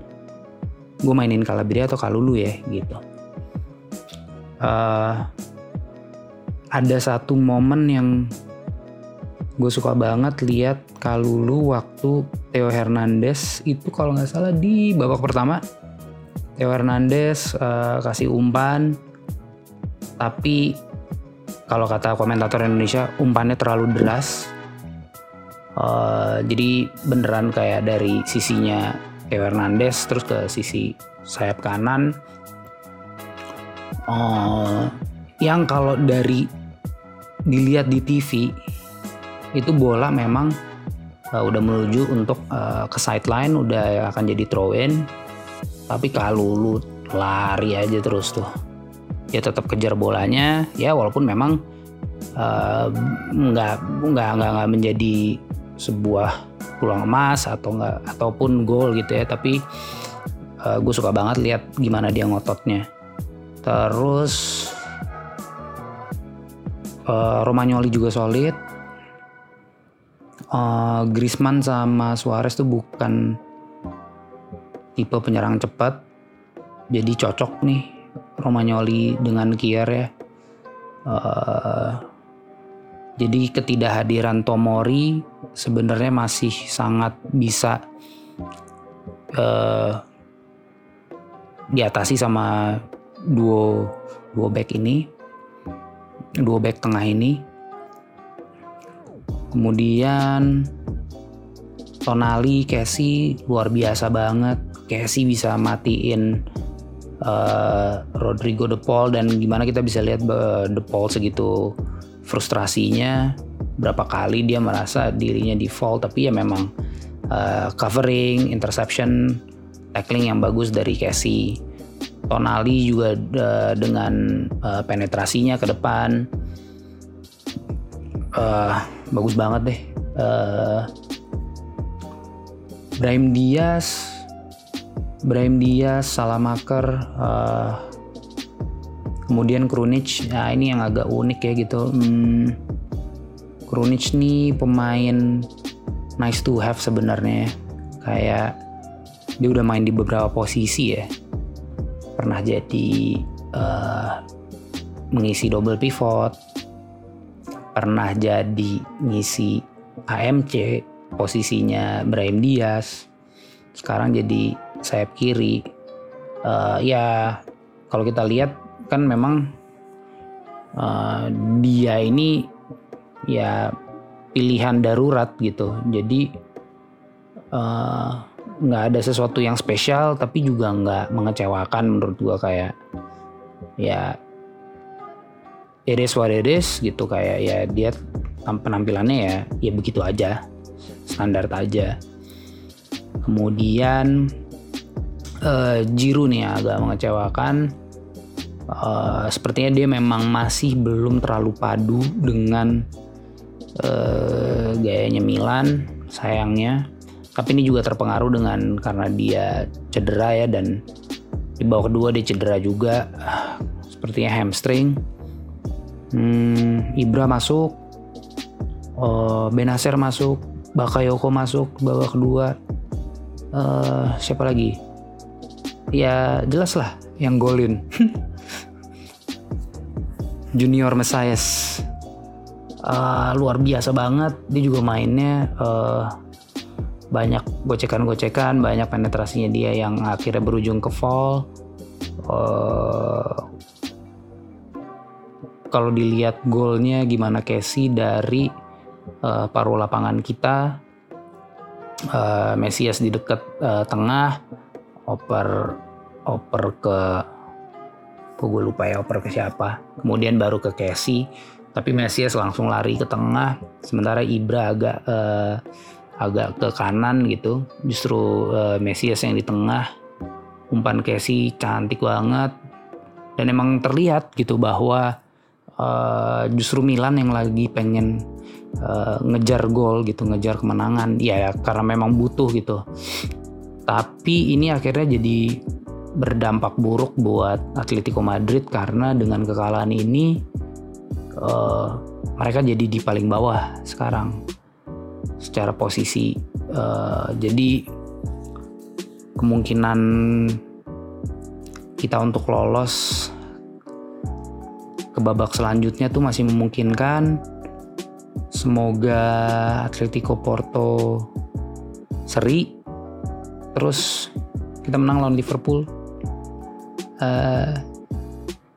gue mainin Calabria atau Kalulu ya gitu. Uh, ada satu momen yang gue suka banget lihat Kalulu waktu Theo Hernandez itu kalau nggak salah di babak pertama Theo Hernandez uh, kasih umpan. Tapi kalau kata komentator Indonesia umpannya terlalu deras. Uh, jadi beneran kayak dari sisinya Theo Hernandez terus ke sisi sayap kanan. Uh, yang kalau dari dilihat di TV itu bola memang uh, udah menuju untuk uh, ke sideline udah akan jadi throw in tapi kalau lu lari aja terus tuh. Dia tetap kejar bolanya ya walaupun memang uh, nggak nggak nggak nggak menjadi sebuah peluang emas atau nggak ataupun gol gitu ya. Tapi uh, gue suka banget lihat gimana dia ngototnya. Terus uh, Romagnoli juga solid. Uh, Griezmann sama Suarez tuh bukan tipe penyerang cepat. Jadi cocok nih Romagnoli dengan Kier ya. Uh, jadi ketidakhadiran Tomori sebenarnya masih sangat bisa uh, diatasi sama duo duo back ini duo back tengah ini. Kemudian Tonali, Casey luar biasa banget. Casey bisa matiin uh, Rodrigo De Paul dan gimana kita bisa lihat De Paul segitu frustrasinya berapa kali dia merasa dirinya di fall tapi ya memang uh, covering, interception, tackling yang bagus dari Casey. Tonali juga uh, dengan uh, penetrasinya ke depan. Uh, bagus banget deh uh, Brahim Diaz Brahim Diaz Salamaker uh, kemudian Krunic. Nah ini yang agak unik ya gitu. Hmm, Krunic nih pemain nice to have sebenarnya kayak dia udah main di beberapa posisi ya. Pernah jadi uh, mengisi double pivot. Pernah jadi ngisi AMC posisinya Brahim Diaz. Sekarang jadi sayap kiri. Uh, ya kalau kita lihat kan memang uh, dia ini ya pilihan darurat gitu. Jadi eh, nggak uh, ada sesuatu yang spesial tapi juga nggak mengecewakan menurut gua kayak ya it is gitu. Kayak ya dia penampilannya ya ya begitu aja standar aja. Kemudian uh, Jiru nih agak mengecewakan. Uh, sepertinya dia memang masih belum terlalu padu dengan uh, gayanya Milan sayangnya. Tapi ini juga terpengaruh dengan karena dia cedera ya dan di bawah kedua dia cedera juga. Sepertinya hamstring. Hmm, Ibra masuk. Uh, Benacer masuk. Bakayoko masuk babak kedua. Uh, siapa lagi ya jelas lah yang golin. Junior Mesias uh, luar biasa banget. Dia juga mainnya uh, banyak gocekan-gocekan banyak penetrasinya dia yang akhirnya berujung ke fall. Uh, kalau dilihat golnya gimana Casey dari uh, paruh lapangan kita. Uh, Mesias di dekat uh, tengah. Oper oper ke kok gue lupa ya oper ke siapa. Kemudian baru ke Casey tapi Mesias langsung lari ke tengah. Sementara Ibra agak uh, agak ke kanan gitu. Justru uh, Mesias yang di tengah. Umpan Casey cantik banget. Dan emang terlihat gitu bahwa uh, justru Milan yang lagi pengen uh, ngejar gol gitu ngejar kemenangan. Ya karena memang butuh gitu. Tapi ini akhirnya jadi berdampak buruk buat Atletico Madrid karena dengan kekalahan ini uh, mereka jadi di paling bawah sekarang secara posisi. Uh, jadi kemungkinan kita untuk lolos ke babak selanjutnya tuh masih memungkinkan. Semoga Atletico Porto seri. Terus kita menang lawan Liverpool uh,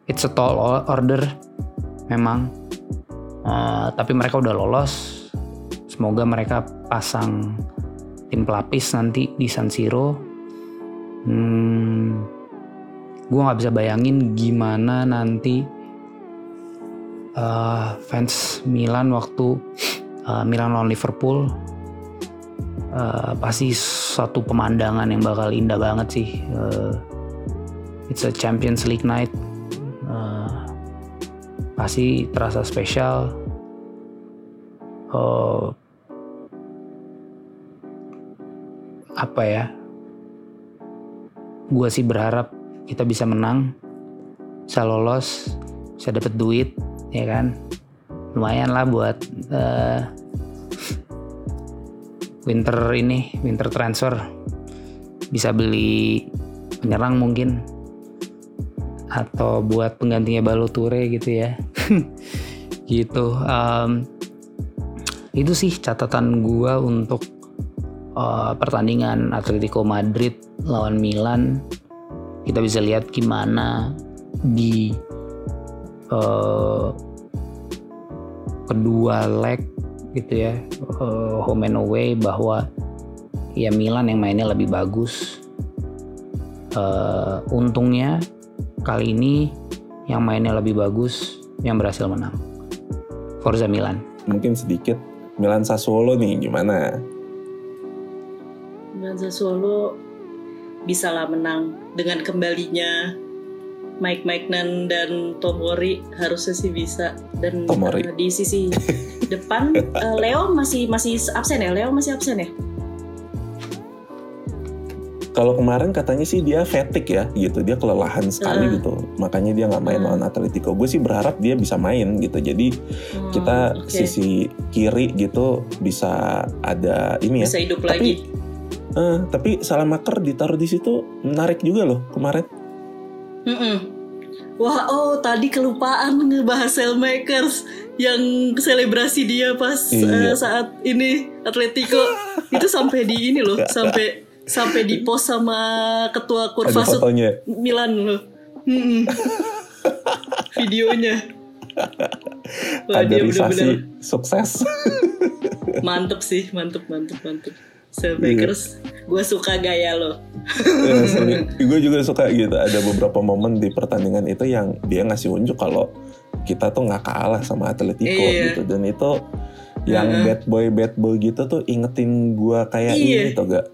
it's a tall order memang uh, tapi mereka udah lolos Semoga mereka pasang tim pelapis nanti di San Siro. Hmm, gue nggak bisa bayangin gimana nanti uh, fans Milan waktu uh, Milan lawan Liverpool uh, pasti suatu pemandangan yang bakal indah banget sih. Uh, it's a Champions League night. Uh, pasti terasa spesial. Uh, apa ya gue sih berharap kita bisa menang bisa lolos bisa dapet duit ya kan lumayan lah buat uh, winter ini winter transfer bisa beli penyerang mungkin atau buat penggantinya Baloture gitu ya. Gitu um, itu sih catatan gue untuk uh, pertandingan Atletico Madrid lawan Milan. Kita bisa lihat gimana di uh, kedua leg gitu ya uh, home and away bahwa ya Milan yang mainnya lebih bagus. Uh, untungnya kali ini yang mainnya lebih bagus yang berhasil menang. Forza Milan. Mungkin sedikit Milan Sassuolo nih gimana? Ganza Solo bisalah menang dengan kembalinya Mike Nan dan Tomori harusnya sih bisa. Dan Tomori. Uh, di sisi depan uh, Leo masih masih absen ya? Leo masih absen ya kalau kemarin katanya sih dia fatigue ya gitu dia kelelahan sekali uh. gitu makanya dia nggak main uh. lawan Atletico gue sih berharap dia bisa main gitu jadi uh, kita okay. sisi kiri gitu bisa ada ini ya bisa hidup tapi, lagi Uh, tapi Salamaker ditaruh di situ menarik juga loh kemarin. Mm -mm. Wah, oh tadi kelupaan ngebahas Cellmakers yang selebrasi dia pas iya. uh, saat ini Atletico itu sampai di ini loh, sampai sampai di post sama ketua Kurvasut Milan loh. Mm -mm. Videonya. Wah, Kaderisasi sukses. mantep sih, mantep, mantep, mantep. Selbakers, yeah. gue suka gaya lo. ya, gue juga suka gitu. Ada beberapa momen di pertandingan itu yang dia ngasih unjuk kalau kita tuh nggak kalah sama Atletico yeah. gitu. Dan itu yang uh -huh. bad boy bad boy gitu tuh ingetin gue kayak yeah. ini tuh gak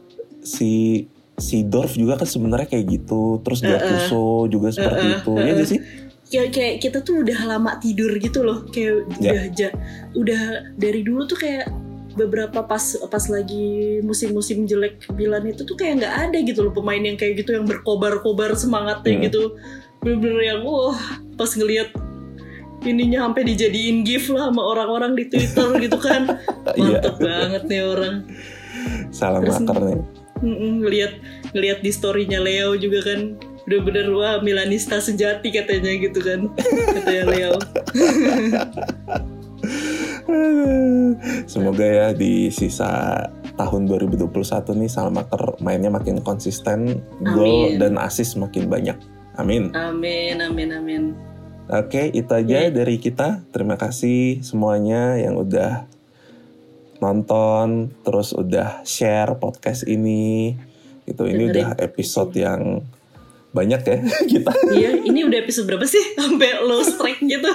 si si Dorf juga kan sebenarnya kayak gitu. Terus uh -uh. Gattuso juga seperti uh -uh. itu. Uh -uh. Ya gak sih? kayak kayak kita tuh udah lama tidur gitu loh kayak Ya. udah ja, udah dari dulu tuh kayak beberapa pas pas lagi musim-musim jelek Milan itu tuh kayak nggak ada gitu loh pemain yang kayak gitu yang berkobar-kobar semangatnya Hmm. gitu bener-bener yang wah pas ngelihat ininya sampai dijadiin gif lah sama orang-orang di Twitter gitu kan Iya. mantep banget nih orang Salah Terus- maker nih. Ngelihat ngelihat di storynya Leo juga kan bener-bener wah Milanista sejati katanya gitu kan katanya Leo Semoga ya di sisa tahun 2021 nih Salmaker mainnya makin konsisten, gol dan assist makin banyak. Amin. amin amin amin Oke, itu aja Iya. dari kita. Terima kasih semuanya yang udah nonton, terus udah share podcast ini. Gitu, ini Dengerin. udah episode yang banyak ya kita. Iya ini udah episode berapa sih? Sampai low strike gitu.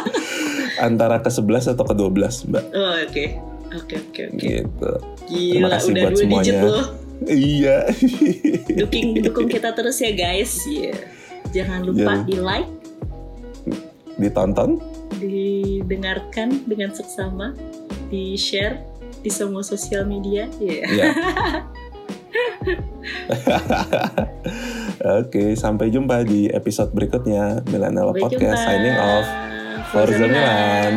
Antara ke 11 atau ke 12 mbak. Oh, oke. Oke oke oke. Gitu. Gila kasih udah buat dua digit semuanya. iya. Dukung dukung kita terus ya guys. Iya. jangan lupa Jangan- di like ditonton. Didengarkan dengan seksama di share di semua sosial media Iya. ya Oke, sampai jumpa di episode berikutnya. Sampai Podcast jumpa. signing off. Forza Milan.